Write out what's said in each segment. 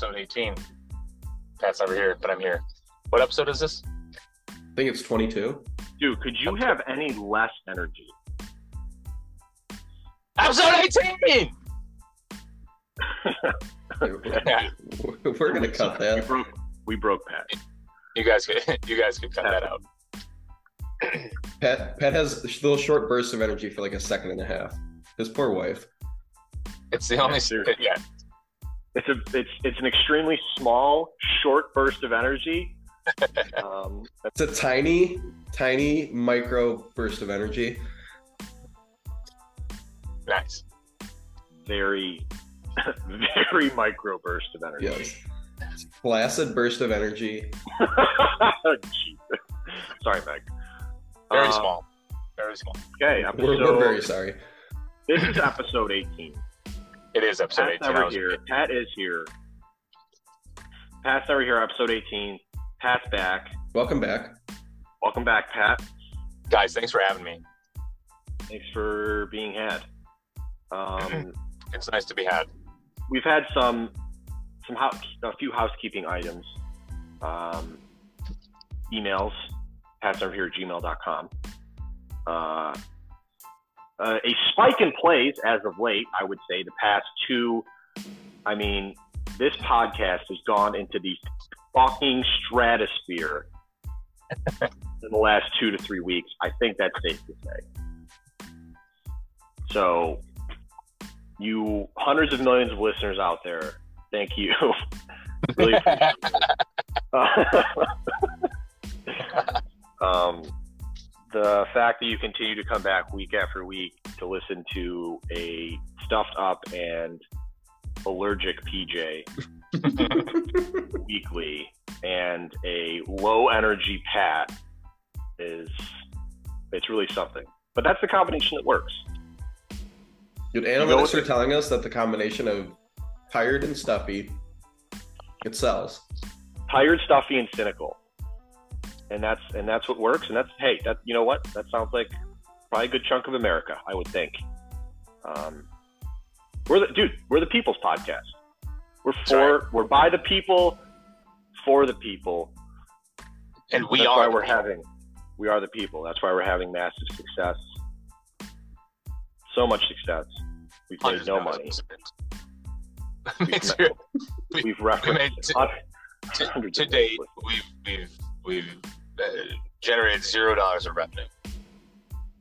episode 18. Pat's never here, but I'm here. What episode is this? I think it's 22. Dude, could you have any less energy? Episode 18! We're gonna cut We that. broke, we broke Pat. you guys could you guys could cut that out. Pat Pat has little short bursts of energy for like a second and a half. His poor wife. It's the only Yeah, seriously. yeah. It's a it's it's an extremely small, short burst of energy. Um, It's a tiny, tiny micro burst of energy. Nice. very, very micro burst of energy. Yes. It's a flaccid burst of energy. Sorry, Meg. Very Uh, small. Very small. Okay, We're, we're very sorry. this is episode 18. It is episode Pat's 18. I never was- here. Pat is here. Pat's never here, episode 18. Pat's back. Welcome back. Welcome back, Pat. Guys, thanks for having me. Thanks for being had. Um, It's nice to be had. we've had some some house, a few housekeeping items. Um, emails, here at gmail.com. Uh, uh, a spike in plays as of late, I would say, the past two. I mean, this podcast has gone into the fucking stratosphere in the last two to three weeks. I think that's safe to say. So, you hundreds of millions of listeners out there, thank you. really appreciate it. um, the fact that you continue to come back week after week to listen to a stuffed up and allergic PJ weekly and a low energy Pat is it's really something. But that's the combination that works. Dude, go analytics with are telling us that the combination of tired and stuffy, it sells. tired, stuffy, and cynical. And that's and that's what works. And that's hey, that you know what? That sounds like probably a good chunk of America, I would think. Um, we're the dude. We're the people's podcast. We're for. We're by the people, for the people. and we that's are why the we're people. having. We are the people. That's why we're having massive success. So much success. We've made no money. millions. It's true. We've We referenced made to, hun- to, to date, we've we've we've generated zero dollars of revenue.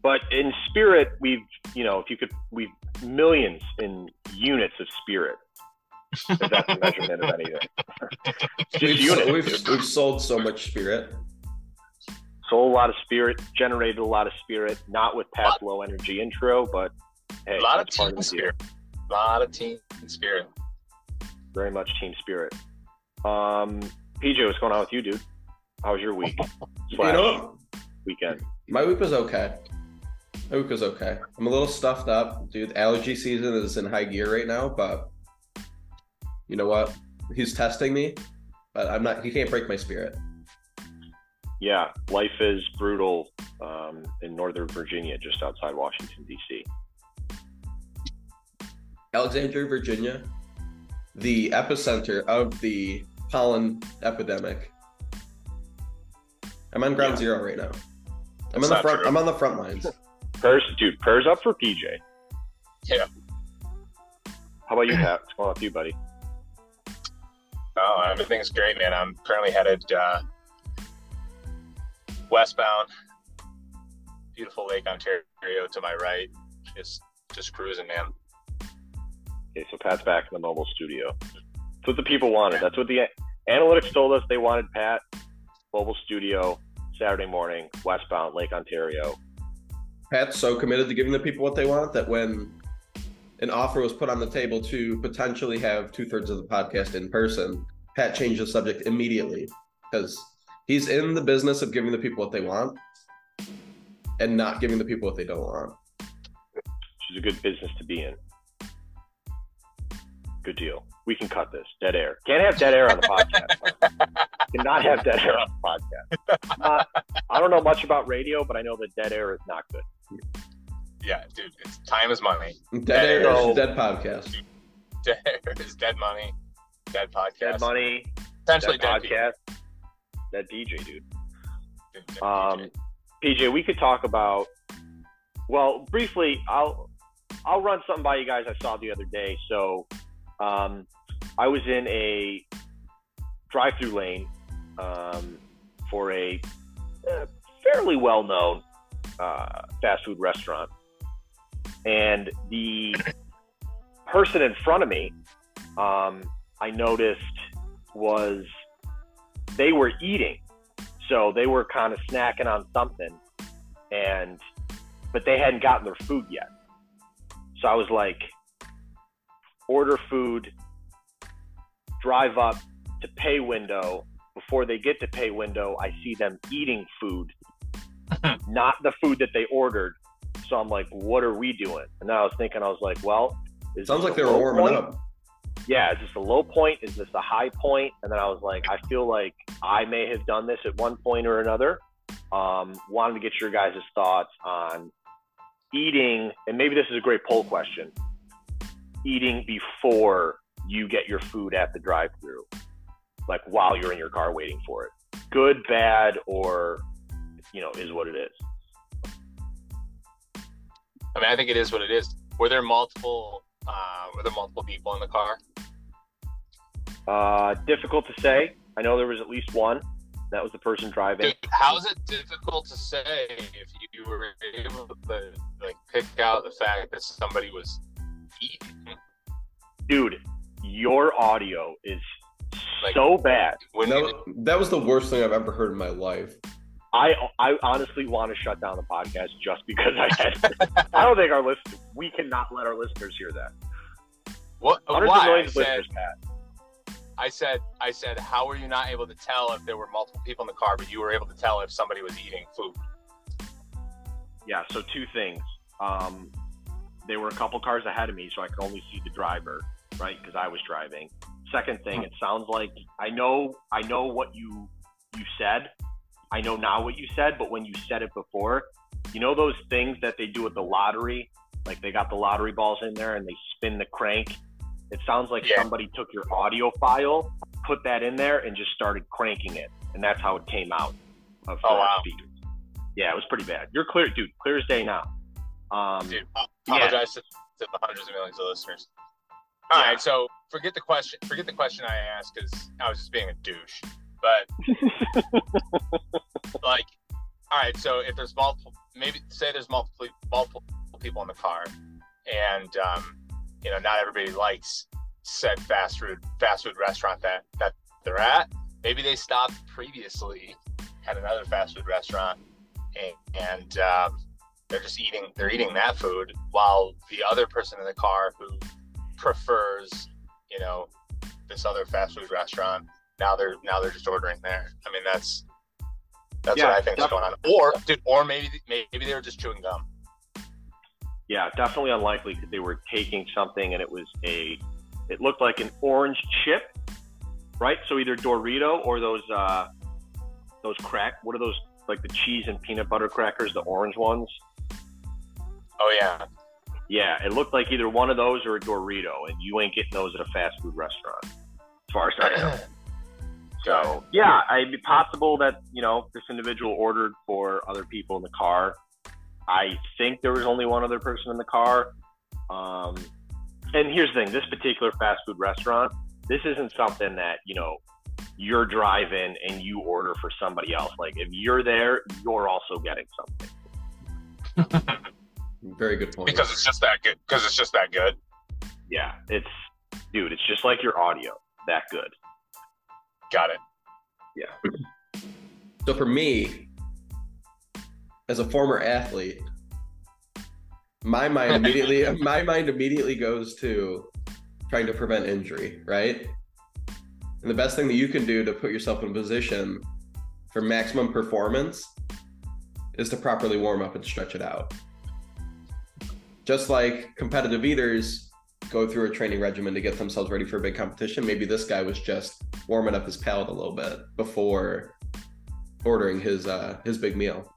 but in spirit we've you know if you could we've millions in units of spirit if that's a measurement of anything just We've, units we've, we've sold so much spirit. sold a lot of spirit generated a lot of spirit not with pat's low energy intro but hey a lot of that's part team the deal. spirit. A lot of team spirit. very much team spirit um pj what's going on with you dude how was your week You know, weekend my week was okay. My week was okay. I'm a little stuffed up, dude. Allergy season is in high gear right now, but you know what? He's testing me, but I'm not. He can't break my spirit. yeah life is brutal um, in northern virginia just outside washington d.c Alexandria, Virginia, the epicenter of the pollen epidemic. I'm on ground Yeah. zero right now. I'm That's on the front. true. I'm on the front lines. prayers dude prayers up for pj Yeah. How about you, Pat? What's going on with you, buddy? Oh, everything's great, man. I'm currently headed uh, westbound. Beautiful Lake Ontario to my right. Just just cruising, man. Okay, so Pat's back in the mobile studio. That's what the people wanted. That's what the analytics told us they wanted. Pat, mobile studio, Saturday morning, westbound Lake Ontario. Pat's so committed to giving the people what they want that when an offer was put on the table to potentially have two thirds of the podcast in person, Pat changed the subject immediately because he's in the business of giving the people what they want and not giving the people what they don't want. Which is a good business to be in. Good deal. We can cut this. Dead air. Can't have dead air on the podcast. Cannot have dead air on the podcast. Uh, I don't know much about radio, but I know that dead air is not good. Yeah, dude. It's time is money. Dead air So- is dead podcast. Dead air is dead money. Dead podcast. Dead Money, Essentially that dead podcast, that DJ dude. DJ. Dead Um, DJ. PJ, we could talk about. Well, briefly, I'll I'll run something by you guys I saw the other day. So, um, I was in a drive-through lane um, for a uh, fairly well-known uh, fast food restaurant, and the person in front of me, um, I noticed was they were eating. So they were kind of snacking on something and but they hadn't gotten their food yet. So i was like order food drive up to pay window before they get to pay window i see them eating food not the food that they ordered so i'm like what are we doing and then i was thinking i was like well is Sounds like they were low warming point? up. yeah, is this a low point? Is this a high point? And then I was like, I feel like I may have done this at one point or another. Um, wanted to get your guys' thoughts on eating, and maybe this is a great poll question eating before you get your food at the drive through, like while you're in your car waiting for it. Good, bad, or, you know, is what it is. I mean, I think it is what it is. Were there multiple? Uh, were there multiple people in the car? Uh, difficult to say. I know there was at least one. That was the person driving. Dude, how's it difficult to say if you were able to like pick out the fact that somebody was eating? Dude, your audio is Like- so bad. When That was, that was the worst thing I've ever heard in my life. I I honestly want to shut down the podcast just because I had. I don't think our list. We cannot let our listeners hear that. what? Hundreds Why? I said, Pat. I said, I said, how were you not able to tell if there were multiple people in the car, but you were able to tell if somebody was eating food? Yeah. So two things. Um, there were a couple cars ahead of me, so I could only see the driver, right? Because I was driving. Second thing, it sounds like I know I know what you you said. I know now what you said, but when you said it before, you know those things that they do with the lottery, like they got the lottery balls in there and they spin the crank. It sounds like Yeah. somebody took your audio file, put that in there, and just started cranking it, and that's how it came out of Oh, wow. speakers. Yeah, it was pretty bad. You're clear, dude. Clear as day now. Um, Dude, I Yeah. apologize to, to the hundreds of millions of listeners. All right, Yeah. so forget the question. Forget the question I asked because I was just being a douche. But like, all right, so if there's multiple, maybe say there's multiple multiple people in the car, and um, you know not everybody likes said fast food fast food restaurant that that they're at. Maybe they stopped previously at another fast food restaurant, and, and um, they're just eating they're eating that food while the other person in the car who prefers you know this other fast food restaurant now they're now they're just ordering there i mean that's that's Yeah, what i think is going on or dude or maybe maybe they were just chewing gum Yeah, definitely unlikely because they were taking something and it was a, it looked like an orange chip, right? So either Dorito or those, uh, those crack. What are those? Like the cheese and peanut butter crackers, the orange ones. oh yeah Yeah, it looked like either one of those or a Dorito, and you ain't getting those at a fast food restaurant, as far as I know. So yeah, it'd be possible that you know this individual ordered for other people in the car. I think there was only one other person in the car. Um, and here's the thing: this particular fast food restaurant, this isn't something that you know you're driving and you order for somebody else. Like if you're there, you're also getting something. Very good point. because it's just that good because it's just that good Yeah, it's dude, it's just like your audio, that good. got it Yeah. So for me, as a former athlete, my mind immediately my mind immediately goes to trying to prevent injury, right? And the best thing that you can do to put yourself in position for maximum performance is to properly warm up and stretch it out. Just like competitive eaters go through a training regimen to get themselves ready for a big competition, maybe this guy was just warming up his palate a little bit before ordering his uh his big meal.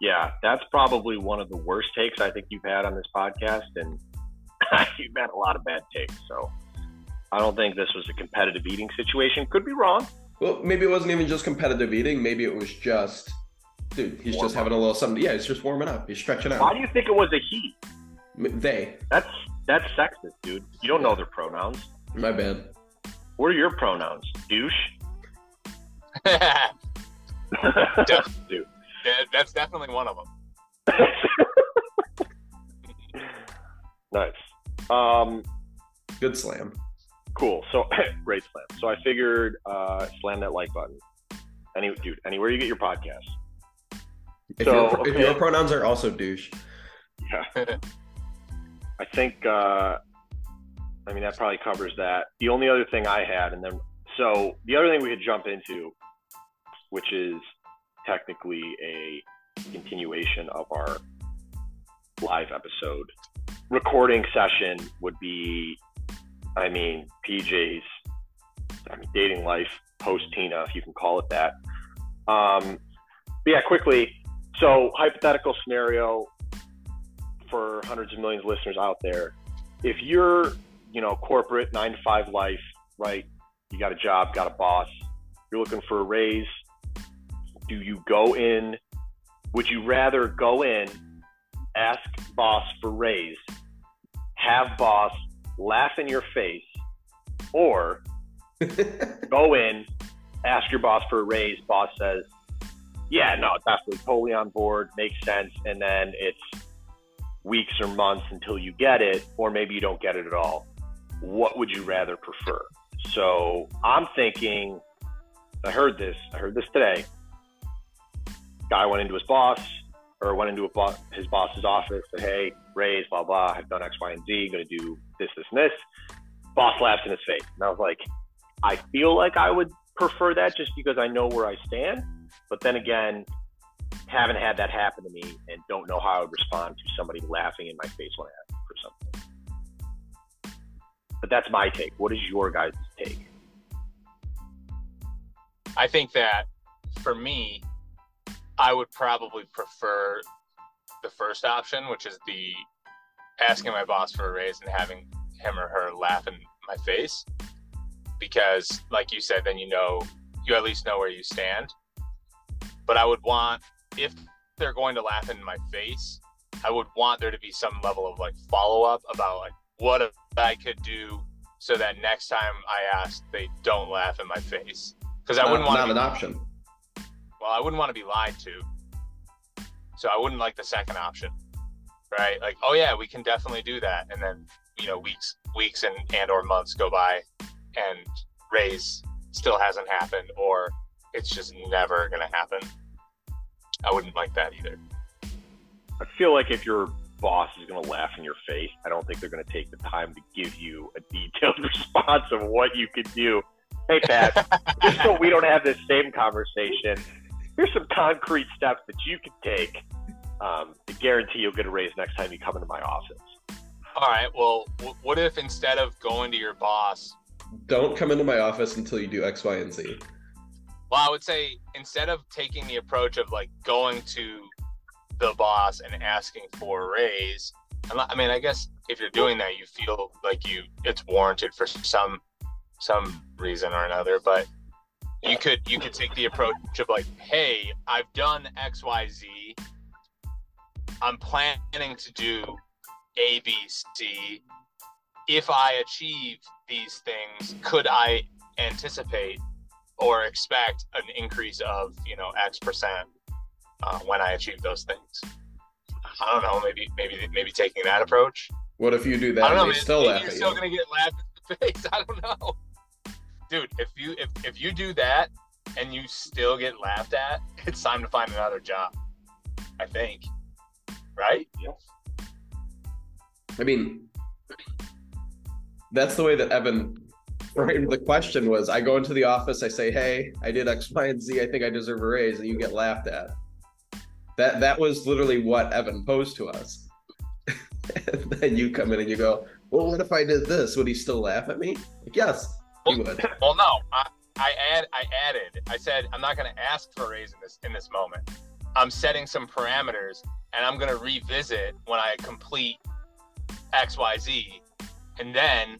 Yeah, that's probably one of the worst takes I think you've had on this podcast, and you've had a lot of bad takes. So I don't think this was a competitive eating situation. Could be wrong. Well, maybe it wasn't even just competitive eating. Maybe it was just, dude, he's Warm just having a little something. Yeah, he's just warming up. He's stretching out. Why do you think it was a he? They, That's that's sexist, dude. You don't know their pronouns. my bad. What are your pronouns? Douche. That- dude. that's definitely one of them. nice. Um, Good slam. cool. So great slam. So I figured uh, slam that like button. Any dude, anywhere you get your podcast. If, So, your, if your pronouns are also douche, Yeah. I think uh, I mean that probably covers that. The only other thing I had, and then so the other thing we could jump into, which is technically a continuation of our live episode recording session, would be, I mean, PJ's, I mean, dating life post Tina, if you can call it that. Um, but yeah, quickly. So hypothetical scenario for hundreds of millions of listeners out there. If you're, you know, corporate nine to five life, right? You got a job, got a boss, you're looking for a raise. Do you go in? Would you rather go in, ask boss for raise, have boss laugh in your face, or go in, ask your boss for a raise, boss says, yeah, no, definitely, totally on board, makes sense, and then it's weeks or months until you get it, or maybe you don't get it at all. What would you rather prefer? So I'm thinking, I heard this, I heard this today. Guy went into his boss, or went into his boss's office, said, hey, raise, blah, blah, I've done X, Y, and Z, gonna do this, this, and this. Boss laughs in his face. And I was like, I feel like I would prefer that just because I know where I stand. But then again, haven't had that happen to me and don't know how I would respond to somebody laughing in my face when I ask for something. But that's my take. What is your guys' take? I think that for me, I would probably prefer the first option, which is the asking my boss for a raise and having him or her laugh in my face. Because, like you said, then you know, you at least know where you stand. But I would want, if they're going to laugh in my face, I would want there to be some level of like follow up about like what I could do so that next time I ask, they don't laugh in my face. Because I wouldn't want not an option. well, I wouldn't want to be lied to. So I wouldn't like the second option. Right? Like, oh yeah, we can definitely do that. And then, you know, weeks weeks and and or months go by and raise still hasn't happened or it's just never gonna happen. I wouldn't like that either. I feel like if your boss is going to laugh in your face, I don't think they're going to take the time to give you a detailed response of what you could do. Hey, Pat, just so we don't have this same conversation, here's some concrete steps that you can take um, to guarantee you'll get a raise next time you come into my office. All right. Well, w- what if instead of going to your boss, Don't come into my office until you do X, Y, and Z. well, I would say instead of taking the approach of like going to the boss and asking for a raise, I mean, I guess if you're doing that, you feel like you it's warranted for some some reason or another. But you could you could take the approach of like, hey, I've done X, Y, Z. I'm planning to do A, B, C. If I achieve these things, could I anticipate or expect an increase of you know X percent uh, when I achieve those things? I don't know. Maybe maybe maybe taking that approach. What if you do I that don't know. they man. still Maybe laugh you're still you? gonna get laughed in the face. I don't know, dude. If you if if you do that and you still get laughed at, it's time to find another job. I think, right? Yes. I mean, that's the way that Evan framed the question was I go into the office, I say, Hey, I did X, Y, and Z, I think I deserve a raise, and you get laughed at. That that was literally what Evan posed to us. and then you come in and you go, Well, what if I did this? Would he still laugh at me? Like, yes, he would. Well, no, I, I add I added. I said I'm not going to ask for a raise in this in this moment. I'm setting some parameters, and I'm going to revisit when I complete X Y Z, and then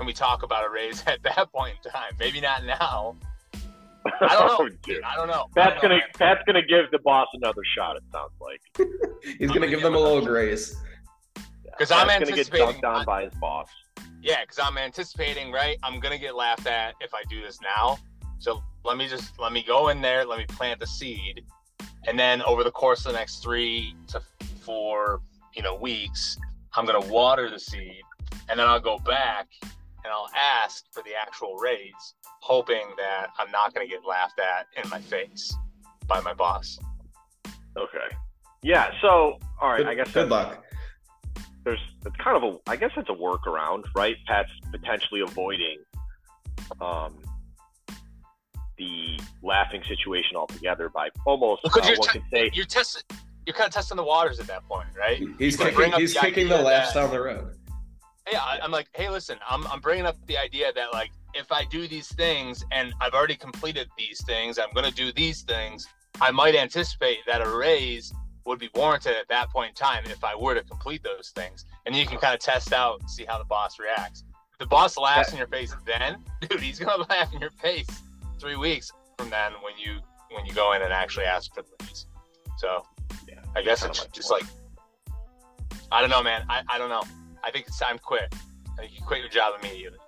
can we talk about a raise at that point in time? Maybe not now. I don't know. Oh, dude. dude. I don't know. I Pat's don't know, gonna man. Pat's gonna give the boss another shot. It sounds like He's gonna give them a little grace. Because I'm Pat's gonna get anticipating. dunked on by his boss. Yeah, because I'm anticipating, right? I'm gonna get laughed at if I do this now. So let me just let me go in there, let me plant the seed, and then over the course of the next three to four, you know, weeks, I'm gonna water the seed, and then I'll go back and I'll ask for the actual raise, hoping that I'm not gonna get laughed at in my face by my boss. Okay. Yeah. So all right. Good, I guess good that's- luck. there's it's kind of a I guess it's a workaround, right? Pat's potentially avoiding um, the laughing situation altogether by almost Because uh, you're one t- could say You're testing. You're kind of testing the waters at that point, right? He's gonna kicking. He's the kicking the laughs that- down the road. I, I'm like, hey, listen, I'm, I'm bringing up the idea that like if I do these things and I've already completed these things, I'm gonna do these things. I might anticipate that a raise would be warranted at that point in time if I were to complete those things, and you can kind of test out and see how the boss reacts. If the boss laughs in your face, then dude, he's gonna laugh in your face three weeks from then when you when you go in and actually ask for the raise. So Yeah, I guess it's like just like I don't know, man. I, I don't know. I think it's time to quit. I think you quit your job immediately.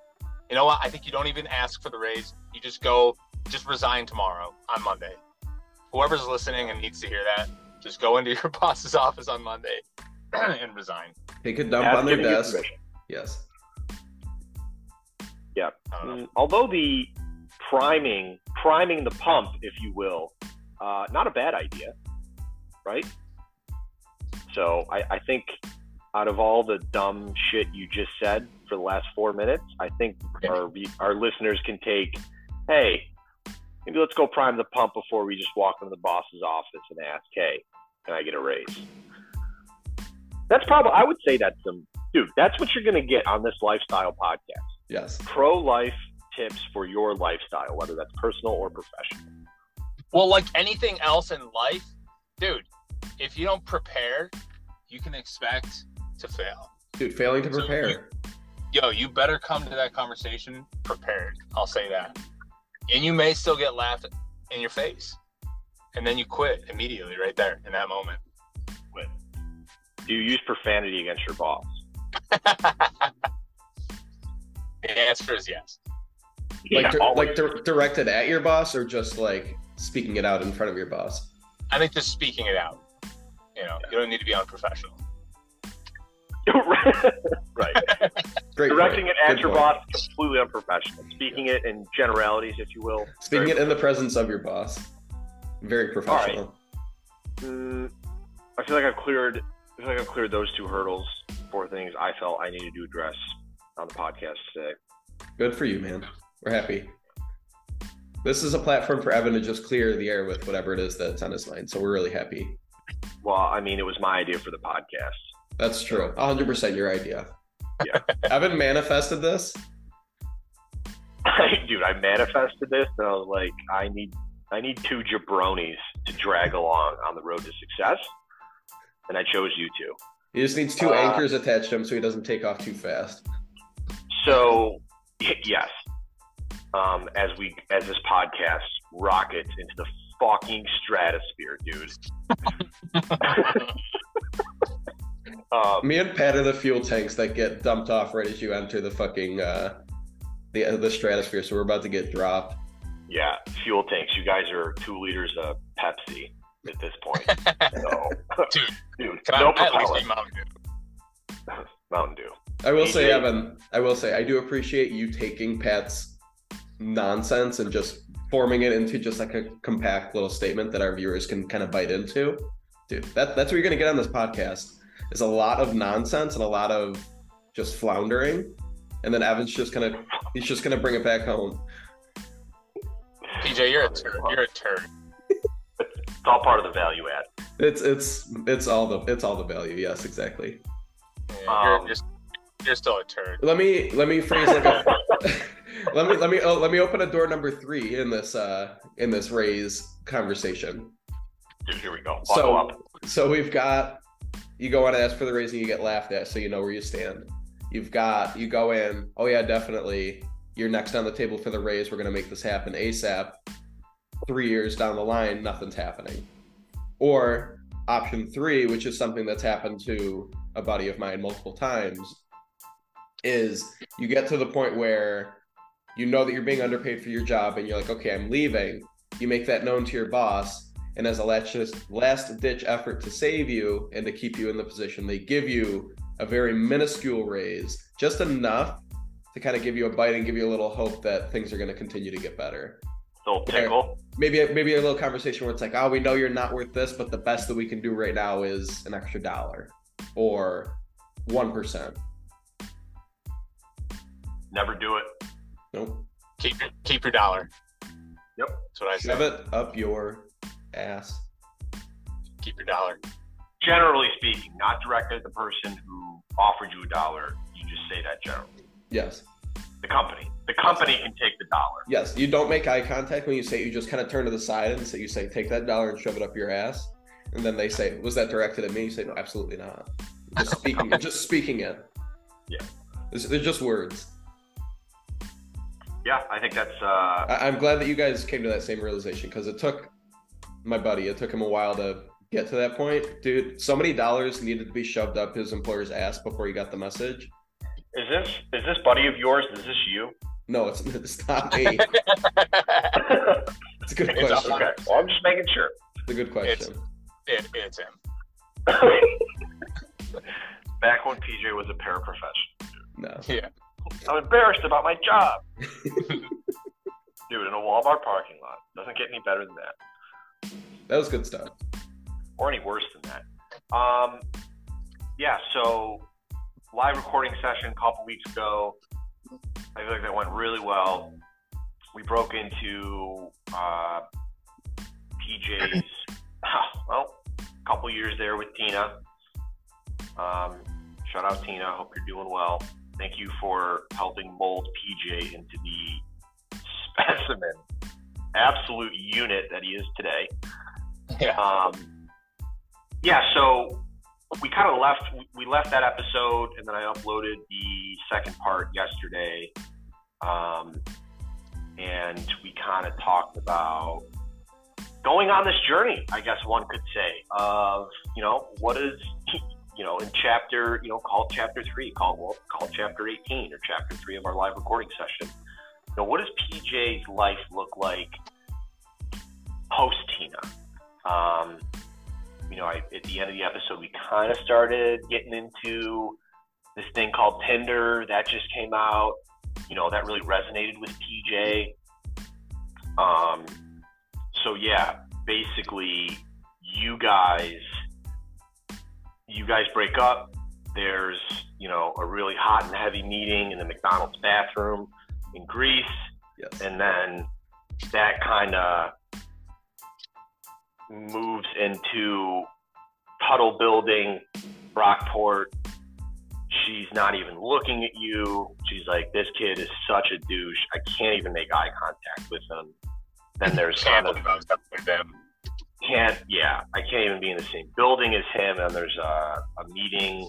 You know what? I think you don't even ask for the raise. You just go, just resign tomorrow on Monday. Whoever's listening and needs to hear that, just go into your boss's office on Monday and resign. He could dump Pat's on their desk. Yes. Yeah. Mm, Although the priming priming the pump, if you will, uh, not a bad idea, right? So I, I think out of all the dumb shit you just said for the last four minutes, I think Yeah. our our listeners can take, hey, maybe let's go prime the pump before we just walk into the boss's office and ask, hey, can I get a raise? That's probably I would say that's some dude. That's what you're gonna get on this lifestyle podcast Yes. pro life tips for your lifestyle, whether that's personal or professional. Well, like anything else in life, dude, if you don't prepare, you can expect to fail. Dude, failing to So prepare. yo, you better come to that conversation prepared. I'll say that. And you may still get laughed in your face. And then you quit immediately right there in that moment. Do you use profanity against your boss? the answer is yes. Like, Yeah, dir- always. like dir- directed at your boss, or just like speaking it out in front of your boss. I think just speaking it out. You know, you don't need to be unprofessional. right. Great. Directing point. it at Good your point. boss completely unprofessional. Speaking it in generalities, if you will. Speaking it in the presence of your boss. Very professional. Mm, I feel like I've cleared. I feel like I've cleared those two hurdles. Four things I felt I needed to address on the podcast today. Good for you, man. We're happy. This is a platform for Evan to just clear the air with whatever it is that's on his mind. So we're really happy. Well, I mean, it was my idea for the podcast. That's true. 100% your idea. Yeah. Evan manifested this. Dude, I manifested this, and I was like, I need, I need two jabronis to drag along on the road to success, and I chose you two. He just needs two Uh, anchors attached to him so he doesn't take off too fast. So, yes, um, as we as this podcast rockets into the fucking stratosphere, dude. Um, Me and Pat are the fuel tanks that get dumped off right as you enter the fucking uh, the the stratosphere. So we're about to get dropped. yeah, fuel tanks. You guys are two liters of Pepsi at this point. So, Dude, dude, Can no I at least be Mountain Dew? Mountain Dew. I will say, AJ. Evan, I will say, I do appreciate you taking Pat's nonsense and just forming it into just like a compact little statement that our viewers can kind of bite into. Dude, that, that's what you're going to get on this podcast is a lot of nonsense and a lot of just floundering. And then Evan's just going to, he's just going to bring it back home. PJ, you're a turd. You're a turd. It's all part of the value add. It's, it's, it's all the, it's all the value. Yes, exactly. Yeah, you're Um, just you're still a turd. Let me, let me phrase like a, let me, let me, oh, let me open a door number three in this, uh, in this raise conversation. Here we go. So- up. So we've got you go on and ask for the raise and you get laughed at, so you know where you stand. You've got you go in. Oh yeah, definitely. You're next on the table for the raise. We're gonna make this happen ASAP. Three years down the line, nothing's happening. Or option three, which is something that's happened to a buddy of mine multiple times, is you get to the point where you know that you're being underpaid for your job and you're like, okay, I'm leaving. You make that known to your boss, and as a last last ditch effort to save you and to keep you in the position, they give you a very minuscule raise, just enough to kind of give you a bite and give you a little hope that things are going to continue to get better. Little tickle. Maybe maybe a little conversation where it's like, oh, we know you're not worth this, but the best that we can do right now is an extra dollar or one percent. Never do it. Nope. Keep your keep your dollar. Yep. That's what I Shove it up your ass. Keep your dollar. Generally speaking, not directed at the person who offered you a dollar. You just say that generally. Yes. The company. The company can take the dollar. Yes. You don't make eye contact when you say it. You just kind of turn to the side and say you say, take that dollar and shove it up your ass. And then they say, Was that directed at me? You say, No, absolutely not. Just speaking just speaking it. Yeah. It's- They're just words. Yeah, I think that's uh I- I'm glad that you guys came to that same realization because it took my buddy, it took him a while to get to that point. Dude, so many dollars needed to be shoved up his employer's ass before he got the message. is this is this buddy of yours? Is this you? No, it's, it's not me. It's a good It's question. okay. Well, I'm just making sure. It's a good question. it, it's him. Back when PJ was a paraprofessional. No. Yeah. I'm embarrassed about my job. Dude, in a Walmart parking lot. Doesn't get any better than that. That was good stuff. Or any worse than that. Um yeah, so live recording session a couple weeks ago. I feel like that went really well. We broke into uh, PJ's, well, a couple years there with Tina. Um, shout out Tina. Hope you're doing well. Thank you for helping mold PJ into the specimen, absolute unit that he is today. Yeah. Um, yeah, so we kind of left. We left that episode, and then I uploaded the second part yesterday, um, and we kind of talked about going on this journey. I guess one could say of you know what is you know in chapter you know called chapter three, called well, called chapter eighteen or chapter three of our live recording session. Know what does PJ's life look like post Tina? Um, you know, I, at the end of the episode, we kind of started getting into this thing called Tinder that just came out. You know, that really resonated with PJ. Um, so yeah, basically, you guys, you guys break up. There's, you know, a really hot and heavy meeting in the McDonald's bathroom in Greece, Yes. and then that kind of moves into Tuttle building, Brockport. She's not even looking at you. She's like, this kid is such a douche. I can't even make eye contact with him. Then there's kind Can't of believe I was up with them. can't yeah i can't even be in the same building as him and there's a, a meeting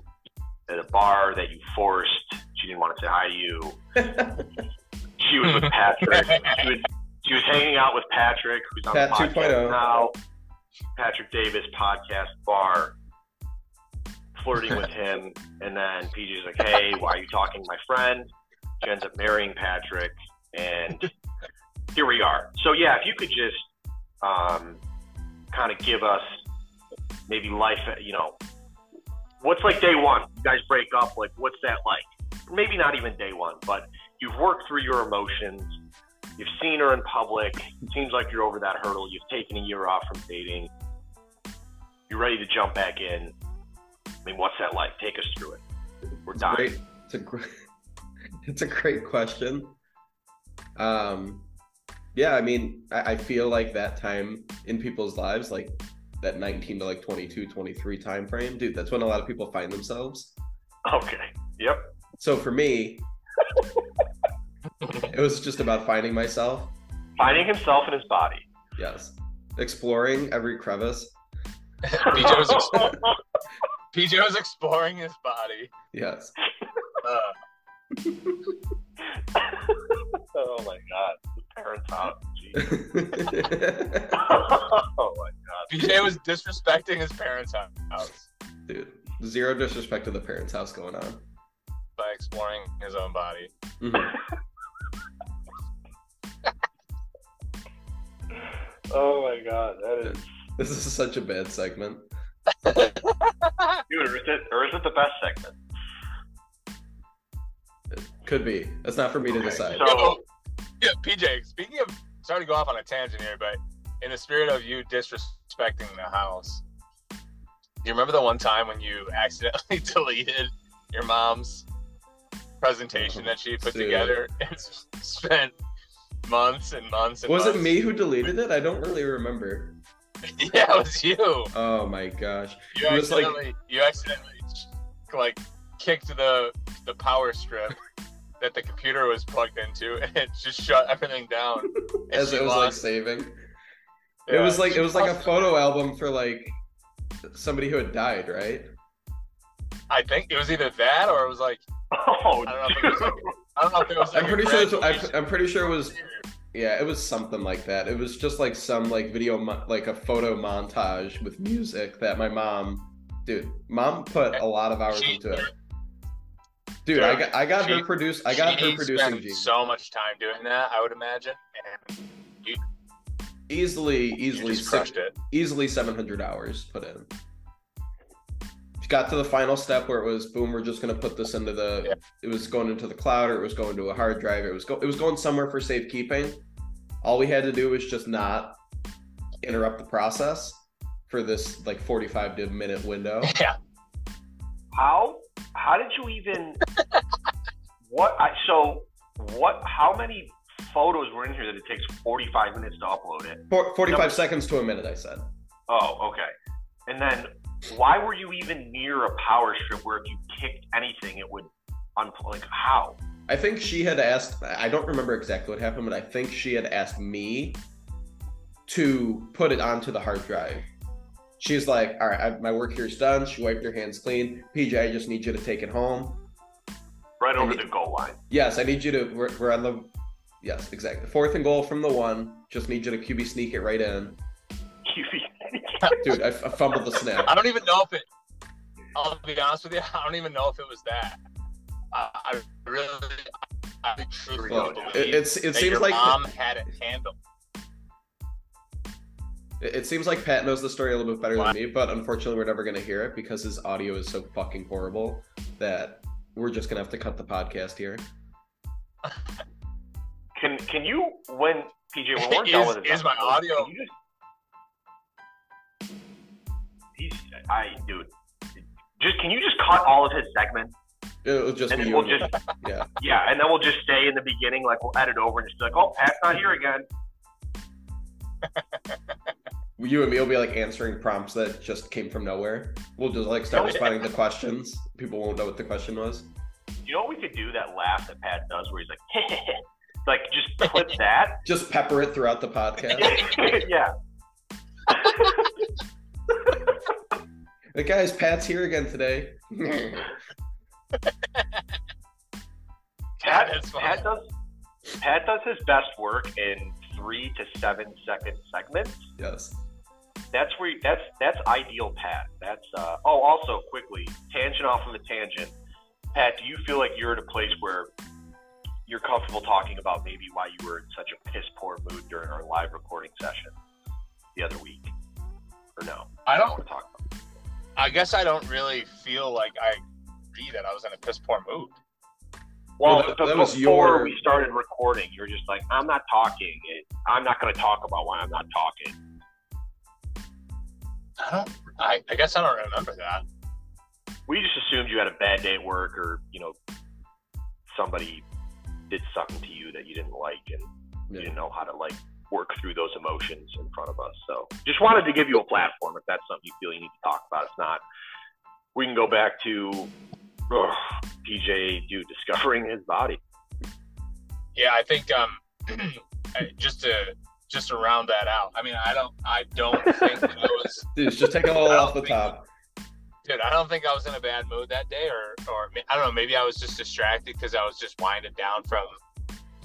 at a bar that you forced she didn't want to say hi to you she was with patrick. She was, she was hanging out with patrick who's on Pat the podcast 2.0. now. Patrick davis podcast bar. Flirting with him. And then pj's like hey why are you talking to my friend? She ends up marrying patrick. And here we are. So yeah if you could just um, kind of give us maybe life, you know, what's like day one? You guys break up, like what's that like? Maybe not even day one, but you've worked through your emotions. You've seen her in public. It seems like you're over that hurdle. You've taken a year off from dating. You're ready to jump back in. I mean, what's that like? Take us through it. We're It's dying. great. It's a great. It's a great question. Um, yeah, I mean, I, I feel like that time in people's lives, like that 19 to like 22, 23 time frame, dude, that's when a lot of people find themselves. Okay. Yep. So for me, it was just about finding myself. Finding himself in his body. Yes, exploring every crevice. PJ was, ex- PJ was exploring his body. Yes, Uh, oh my god, the parents' house. Oh my god. PJ was disrespecting his parents' house Dude, zero disrespect to the parents' house going on. by exploring his own body. Mhm. Oh my god, that is. This is such a bad segment. Dude, or is it, or is it the best segment? Could be. That's not for me to Okay, decide. so- yeah, PJ. Speaking of, sorry to go off on a tangent here, but in the spirit of you disrespecting the house, do you remember the one time when you accidentally deleted your mom's presentation oh, that she put Dude. together and spent months and months and Was it me who deleted it? I don't really remember. yeah, it was you. Oh my gosh. You It was like- accidentally, you accidentally, like, kicked the the power strip that the computer was plugged into, and it just shut everything down. As it was like lost- saving. It was like it was like a lost- photo album for like somebody who had died, right? I think it was either that or it was like Oh, I don't know if it was like, I don't know if it was. Like I'm pretty sure it's, I'm, I'm pretty sure it was yeah, it was something like that. It was just like some like video mo- like a photo montage with music that my mom dude, mom put a lot of hours She- into it. Dude, I got I got She- her produce I got her she producing spent gene. so much time doing that. I would imagine, and easily you easily just six, crushed it. easily 700 hours put in. She got to the final step where it was boom. We're just gonna put this into the. Yeah. It was going into the cloud, or it was going to a hard drive. It was go. It was going somewhere for safekeeping. All we had to do was just not interrupt the process for this like 45 to minute window. Yeah, How how did you even what I so what how many photos were in here that it takes 45 minutes to upload it? For, 45 Number- seconds to a minute, I said. Oh, okay. And then why were you even near a power strip where if you kicked anything it would unplug like how? I think she had asked. I don't remember exactly what happened, but I think she had asked me to put it onto the hard drive. She's like, "All right, I, my work here's done." She wiped her hands clean. PJ, I just need you to take it home. Right over And- the goal line. Yes, I need you to. We're, we're on the. Yes, exactly. Fourth and goal from the one. Just need you to QB sneak it right in, dude. I, f- I fumbled the snap. I don't even know if it. I'll be honest with you. I don't even know if it was that. I, I really, I truly Well, believe it, it's it that seems your like mom had it handled. it it seems like Pat knows the story a little bit better What? than me, but unfortunately, we're never gonna hear it because his audio is so fucking horrible that we're just gonna have to cut the podcast here. Can can you when PJ when we're done Is- with this is my audio- can you just I dude just can you just cut all of his segments It'll just and be we'll just yeah. yeah and then we'll just stay in the beginning like we'll edit over and just be like oh Pat's not here again You and me will be like answering prompts that just came from nowhere. We'll just like start responding to questions. People won't know what the question was. you know what we could do that laugh that Pat does where he's like like just clip that Just pepper it throughout the podcast. yeah the guys, Pat's here again today. Pat. Pat does Pat does his best work in three to seven second segments. yes. That's where that's that's ideal, Pat. That's uh, oh, also quickly tangent off of a tangent. Pat, do you feel like you're at a place where you're comfortable talking about maybe why you were in such a piss poor mood during our live recording session the other week, or no? I I don't. want to talk about. I guess I don't really feel like I agree that I was in a piss poor mood. Well, Well, that- but that was before your- we started recording, you're just like, I'm not talking. I'm not going to talk about why I'm not talking. I don't. I, I guess I don't remember that. we just assumed you had a bad day at work or you know somebody did something to you that you didn't like and you didn't know how to like work through those emotions in front of us so just wanted to give you a platform if that's something you feel you need to talk about if not we can go back to ugh, pj dude discovering his body Yeah, I think um, just to just to round that out. I mean, I don't. I don't think that I was. Dude, just take it all off the think- top. dude, I don't think I was in a bad mood that day, or or I don't know, maybe I was just distracted because I was just winding down from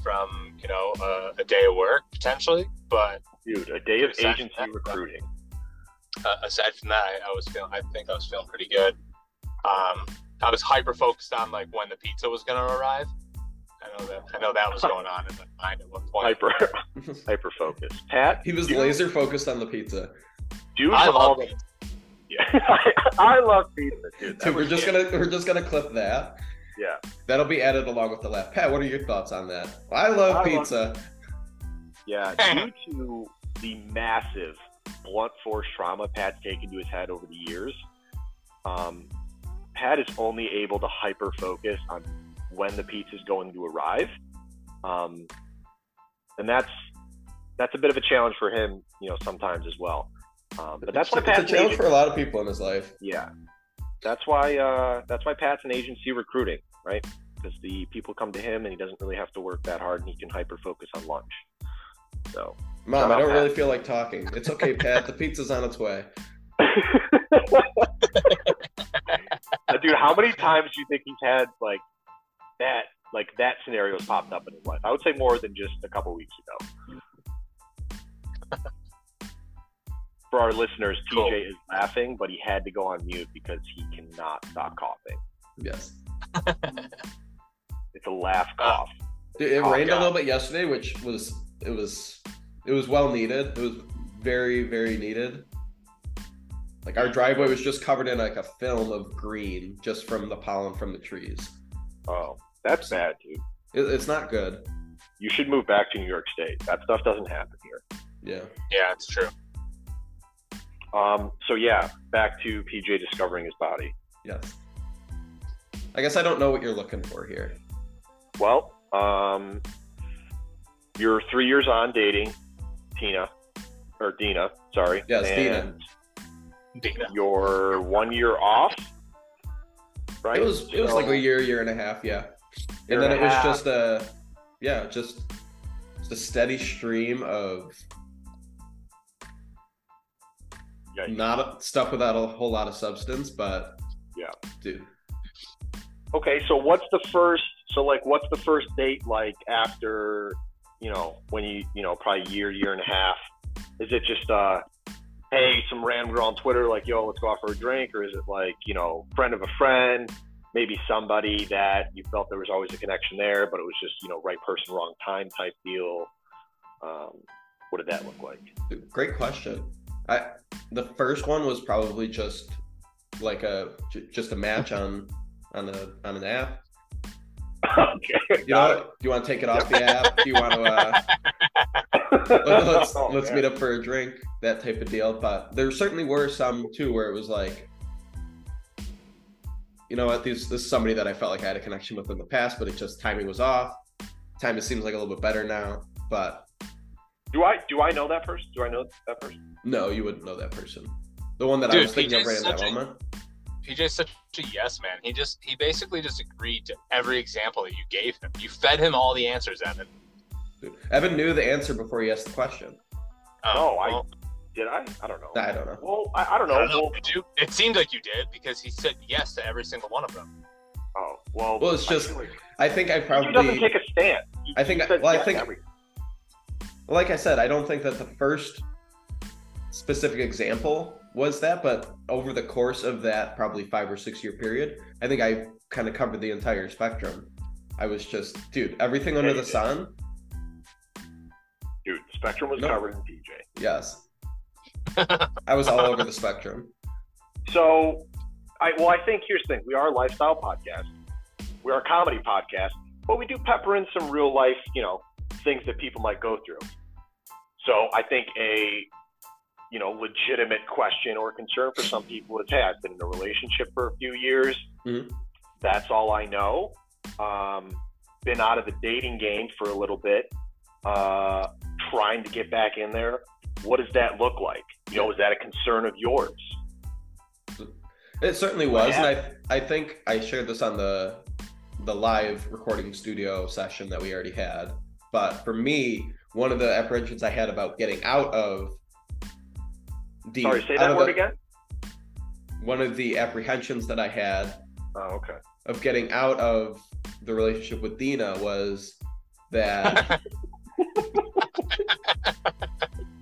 from you know uh, a day of work potentially. But dude, a day of agency that, recruiting. uh, aside from that, I, I was feeling. I think I was feeling pretty good. Um, I was hyper focused on like when the pizza was gonna arrive. I know that. I know that was going on in my mind at one point. Hyper, hyper focused. Pat, He was dude- laser focused on the pizza. Dude, I love the- pizza. Yeah, I, I love pizza, dude. That Dude, we're was- just gonna we're just gonna clip that. Yeah. That'll be added along with the laugh. Pat, what are your thoughts on that? I love I love- pizza. Yeah, due to the massive blunt force trauma Pat's taken to his head over the years, um, Pat is only able to hyper focus on when the pizza is going to arrive, um, and that's that's a bit of a challenge for him, you know, sometimes as well. Um, but that's it's, why a- it's a Pat's an challenge agent- for a lot of people in his life. yeah, that's why uh, that's why Pat's an agency recruiting, right? Because the people come to him and he doesn't really have to work that hard, and he can hyper focus on lunch. So. Mom, I don't Pat. really feel like talking. It's okay, Pat. The pizza's on its way. Dude, how many times do you think he's had like that, like that scenario has popped up in his life? I would say more than just a couple weeks ago. For our listeners, Cool. PJ is laughing, but he had to go on mute because he cannot stop coughing. Yes. It's a laugh cough. Dude, it Oh, rained a little bit yesterday, which was it was it was well needed. It was very very needed. Like our driveway was just covered in like a film of green just from the pollen from the trees. Oh, that's bad, dude. It, it's not good. You should move back to New York State. That stuff doesn't happen here. Yeah. Yeah, it's true. Um, so yeah, back to PJ discovering his body. Yes. I guess I don't know what you're looking for here. Well, um, you're three years on dating Tina or Dina, sorry. Yes, Dina. and Dina. You're one year off, right? It was it was like a year, year and a half, yeah. And then and it was half. just a yeah, just just a steady stream of Yikes. not a, stuff without a whole lot of substance, but Yeah. dude. Okay, so what's the first? So like, what's the first date like after? You know, when you you know probably year, year and a half. Is it just uh, hey, some random girl on Twitter like, yo, let's go out for a drink, or is it like you know, friend of a friend? Maybe somebody that you felt there was always a connection there, but it was just you know, right person, wrong time type deal. Um, what did that look like? Great question. I the first one was probably just like a just a match on on a on an app. okay, You know, do you want to take it off the app? Do you want to uh, let, let's Oh, let's man. meet up for a drink? That type of deal. But there certainly were some too where it was like, you know what? These this is somebody that I felt like I had a connection with in the past, but it just timing was off. Timing seems like a little bit better now, but Do I do I know that person? Do I know that person? no, you wouldn't know that person. The one that I was thinking of right in that such a- moment. PJ's such a yes man. He just he basically just agreed to every example that you gave him. You fed him all the answers, Evan. Dude, Evan knew the answer before he asked the question. Oh, I- well, Did I? I don't know. I don't know. Well, I, I don't know. I don't know. Well, Did you? It seemed like you did because he said yes to every single one of them. oh, well. Well, it's just- feel like- I think I he doesn't probably, take a stand. He- I think he I- says well, I yes to think- everything. like I said, I don't think that the first specific example was that, but over the course of that probably five or six year period, I think I kind of covered the entire spectrum. I was just, dude, everything under Yeah, the did. sun. dude, the Spectrum was No. covered in DJ. Yes, I was all over the spectrum. So, I well, I think here's the thing: we are a lifestyle podcast. We are a comedy podcast, but we do pepper in some real life, you know, things that people might go through. So, I think a you know legitimate question or concern for some people is, hey, I've been in a relationship for a few years. Mhm. That's all I know. Um, been out of the dating game for a little bit. Uh, trying to get back in there. What does that look like? You know, is that a concern of yours? It certainly was, and I I think I shared this on the the live recording studio session that we already had. But for me, one of the apprehensions I had about getting out of the Sorry, say that word the- again. one of the apprehensions that I had Oh, okay. of getting out of the relationship with Dina was that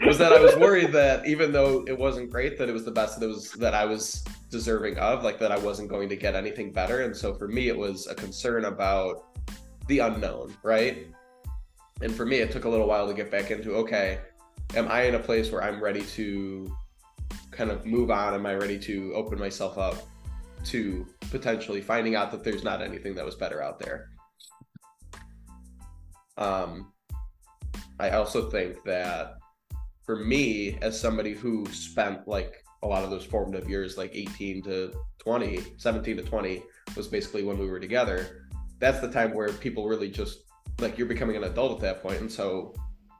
was that I was worried that even though it wasn't great, that it was the best that it was that I was deserving of, like that I wasn't going to get anything better. And so for me, it was a concern about the unknown, right? And for me, it took a little while to get back into okay, am I in a place where I'm ready to kind of move on? Am I ready to open myself up to potentially finding out that there's not anything that was better out there? Um, I also think that for me, as somebody who spent like a lot of those formative years, like 18 to 20, 17 to 20, was basically when we were together. That's the time where people really just like you're becoming an adult at that point, and so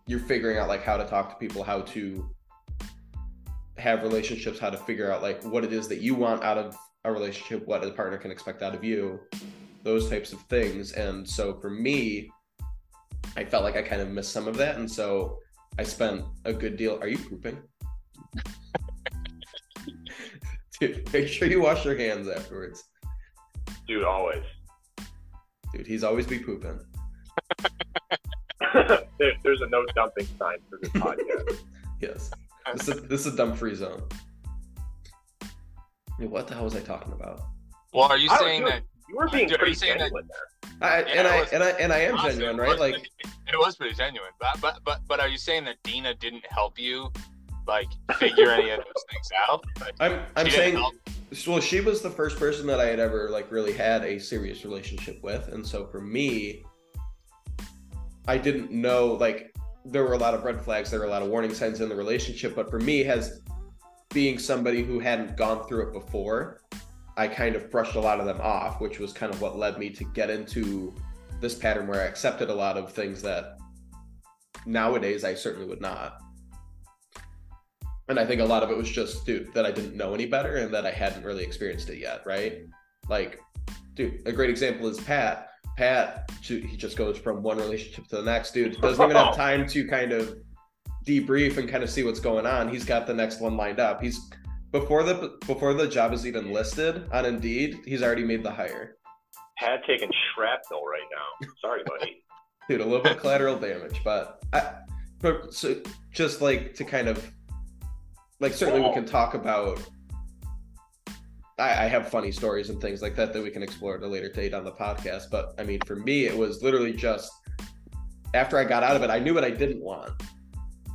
you're figuring out like how to talk to people, how to have relationships, how to figure out like what it is that you want out of a relationship, what a partner can expect out of you, those types of things. And so for me, I felt like I kind of missed some of that, and so I spent a good deal. Are you pooping? Dude, make sure you wash your hands afterwards. Dude, always. Dude, he's always be pooping. there, there's a no dumping sign for this podcast. Yes. This is this is a dump free zone. Wait, what the hell was I talking about? Well, are you I saying that? You were being pretty saying that- genuine there. I, Yeah, and I was- and I and I am genuine, it right? was Like it was pretty genuine. But but but but are you saying that Dina didn't help you, like figure any of those things out? Like, I'm I'm saying help- well she was the first person that I had ever like really had a serious relationship with. And so for me, I didn't know like there were a lot of red flags, there were a lot of warning signs in the relationship, but for me as being somebody who hadn't gone through it before, I kind of brushed a lot of them off, which was kind of what led me to get into this pattern where I accepted a lot of things that nowadays I certainly would not. And I think a lot of it was just, dude, that I didn't know any better and that I hadn't really experienced it yet, right? Like, dude, a great example is Pat. Pat, he just goes from one relationship to the next, dude. Doesn't even have time to kind of debrief and kind of see what's going on. He's got the next one lined up. He's before the before the job is even listed on Indeed, he's already made the hire. Had taken shrapnel right now. Sorry, buddy. Dude, a little bit of collateral damage, but I, but so just like to kind of like certainly we can talk about I, I have funny stories and things like that that we can explore at a later date on the podcast. But I mean, for me, it was literally just after I got out of it, I knew what I didn't want,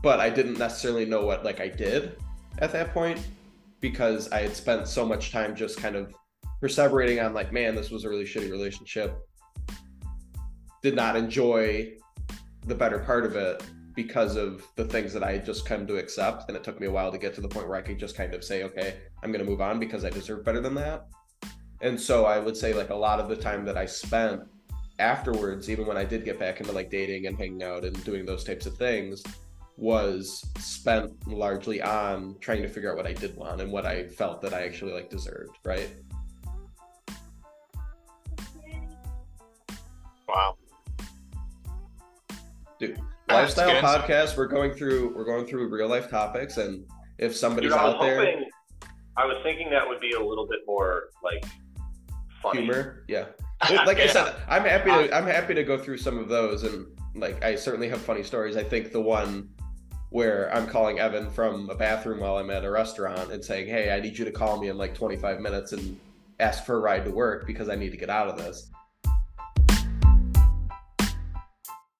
but I didn't necessarily know what like I did at that point because I had spent so much time just kind of perseverating on like, man, this was a really shitty relationship. Did not enjoy the better part of it because of the things that I had just come to accept. And it took me a while to get to the point where I could just kind of say, okay, I'm going to move on because I deserve better than that. And so I would say, like, a lot of the time that I spent afterwards, even when I did get back into like dating and hanging out and doing those types of things, was spent largely on trying to figure out what I did want and what I felt that I actually like deserved, right? Wow. Dude, lifestyle podcast. We're going through we're going through real life topics, and if somebody's Dude, out there. I was thinking that would be a little bit more like funny. humor, yeah. Like I said, I'm happy to I'm happy to go through some of those, and like I certainly have funny stories. I think the one where I'm calling Evan from a bathroom while I'm at a restaurant and saying, "Hey, I need you to call me in like 25 minutes and ask for a ride to work because I need to get out of this."